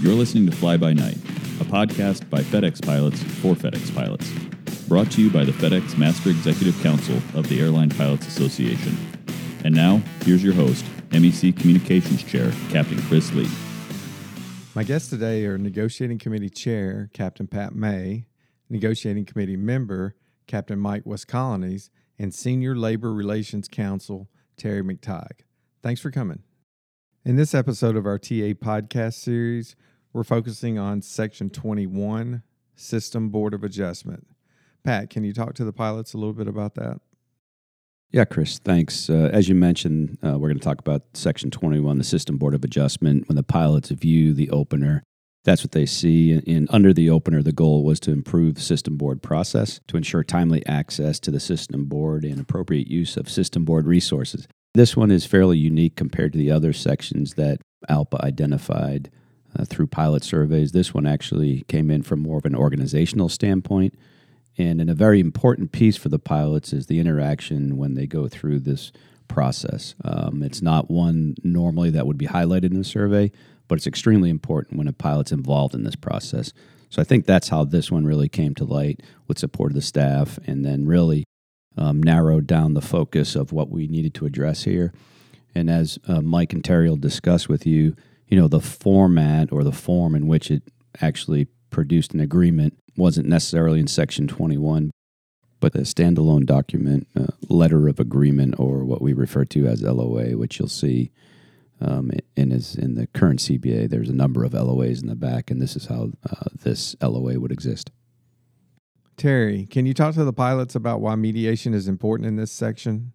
You're listening to Fly By Night, a podcast by FedEx pilots for FedEx pilots. Brought to you by the FedEx Master Executive Council of the Airline Pilots Association. And now, here's your host, MEC Communications Chair, Captain Chris Lee. My guests today are Negotiating Committee Chair, Captain Pat May, Negotiating Committee Member, Captain Mike Westcolonies, and Senior Labor Relations Counsel, Terry McTighe. Thanks for coming. In this episode of our TA podcast series, we're focusing on Section 21, System Board of Adjustment. Pat, can you talk to the pilots a little bit about that? Yeah, Chris, thanks. Uh, as you mentioned, uh, we're going to talk about Section 21, the System Board of Adjustment. When the pilots view the opener, that's what they see. And under the opener, the goal was to improve system board process to ensure timely access to the system board and appropriate use of system board resources. This one is fairly unique compared to the other sections that ALPA identified uh, through pilot surveys. This one actually came in from more of an organizational standpoint. And, and a very important piece for the pilots is the interaction when they go through this process. Um, it's not one normally that would be highlighted in a survey, but it's extremely important when a pilot's involved in this process. So I think that's how this one really came to light with support of the staff and then really um, narrowed down the focus of what we needed to address here. And as uh, Mike and Terry will discuss with you, you know, the format or the form in which it actually produced an agreement wasn't necessarily in Section 21, but a standalone document, uh, letter of agreement, or what we refer to as LOA, which you'll see um, in, is in the current CBA. There's a number of LOAs in the back, and this is how uh, this LOA would exist. Terry, can you talk to the pilots about why mediation is important in this section?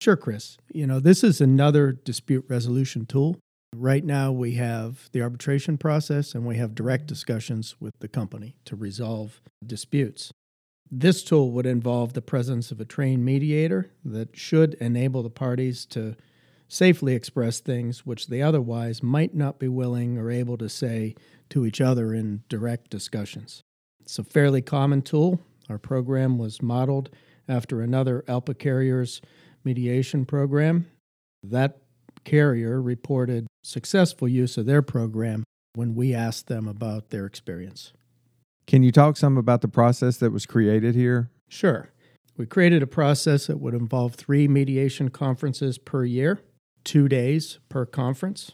Sure, Chris. You know, this is another dispute resolution tool. Right now, we have the arbitration process and we have direct discussions with the company to resolve disputes. This tool would involve the presence of a trained mediator that should enable the parties to safely express things which they otherwise might not be willing or able to say to each other in direct discussions. It's a fairly common tool. Our program was modeled after another ALPA carrier's mediation program. That carrier reported successful use of their program when we asked them about their experience. Can you talk some about the process that was created here? Sure. We created a process that would involve three mediation conferences per year, two days per conference,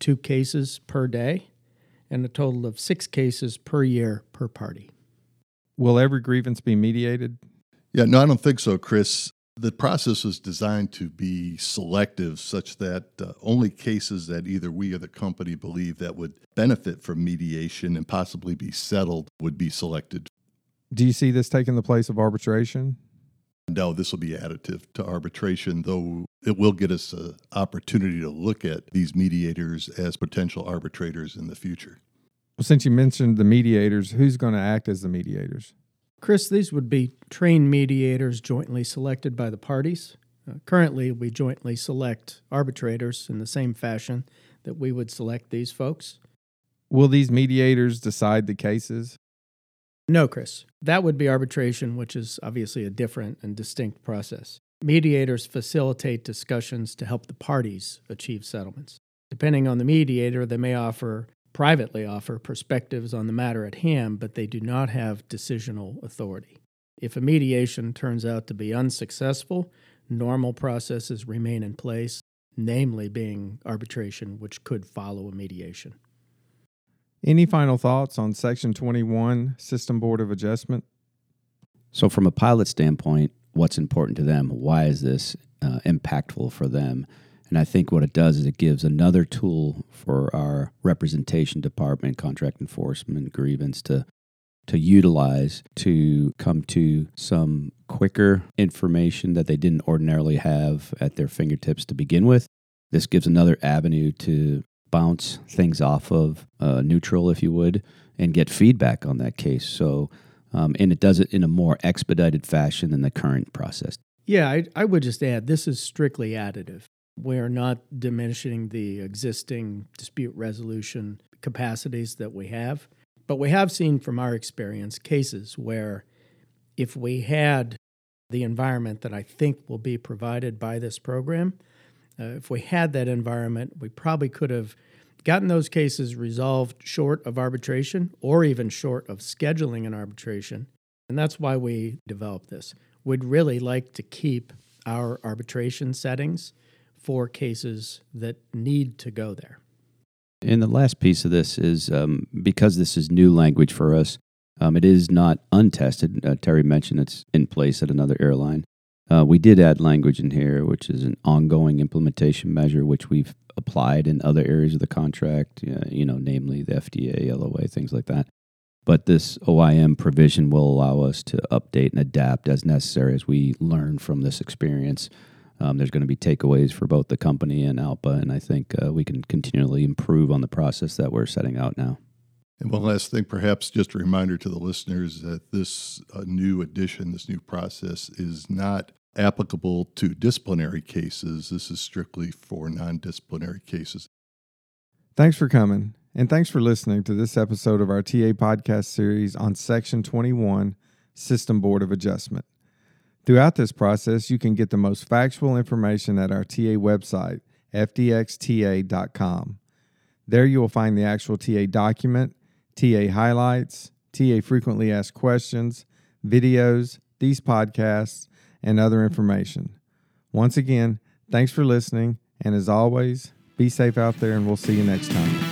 two cases per day, and a total of six cases per year per party. Will every grievance be mediated? Yeah, no, I don't think so, Chris. The process was designed to be selective such that uh, only cases that either we or the company believe that would benefit from mediation and possibly be settled would be selected. Do you see this taking the place of arbitration? No, this will be additive to arbitration, though it will get us an opportunity to look at these mediators as potential arbitrators in the future. Well, since you mentioned the mediators, who's going to act as the mediators? Chris, these would be trained mediators jointly selected by the parties. Uh, currently, we jointly select arbitrators in the same fashion that we would select these folks. Will these mediators decide the cases? No, Chris. That would be arbitration, which is obviously a different and distinct process. Mediators facilitate discussions to help the parties achieve settlements. Depending on the mediator, they may offer privately offer perspectives on the matter at hand, but they do not have decisional authority. If a mediation turns out to be unsuccessful, normal processes remain in place, namely being arbitration, which could follow a mediation. Any final thoughts on Section 21, System Board of Adjustment? So, from a pilot standpoint, what's important to them? Why is this uh, impactful for them? And I think what it does is it gives another tool for our representation department, contract enforcement, grievance to to utilize to come to some quicker information that they didn't ordinarily have at their fingertips to begin with. This gives another avenue to bounce things off of uh, neutral, if you would, and get feedback on that case. So, um, and it does it in a more expedited fashion than the current process. Yeah, I, I would just add this is strictly additive. We are not diminishing the existing dispute resolution capacities that we have. But we have seen from our experience cases where if we had the environment that I think will be provided by this program, uh, if we had that environment, we probably could have gotten those cases resolved short of arbitration or even short of scheduling an arbitration. And that's why we developed this. We'd really like to keep our arbitration settings for cases that need to go there. And the last piece of this is um, because this is new language for us, um, it is not untested. Uh, Terry mentioned it's in place at another airline. Uh, we did add language in here, which is an ongoing implementation measure, which we've applied in other areas of the contract, uh, you know, namely the FDA, LOA, things like that. But this OIM provision will allow us to update and adapt as necessary as we learn from this experience. Um, there's going to be takeaways for both the company and ALPA, and I think uh, we can continually improve on the process that we're setting out now. And one last thing, perhaps just a reminder to the listeners that this uh, new addition, this new process, is not applicable to disciplinary cases. This is strictly for non disciplinary cases. Thanks for coming, and thanks for listening to this episode of our TA podcast series on Section 21 System Board of Adjustment. Throughout this process, you can get the most factual information at our TA website, fdxta.com. There you will find the actual TA document, TA highlights, TA frequently asked questions, videos, these podcasts, and other information. Once again, thanks for listening, and as always, be safe out there, and we'll see you next time.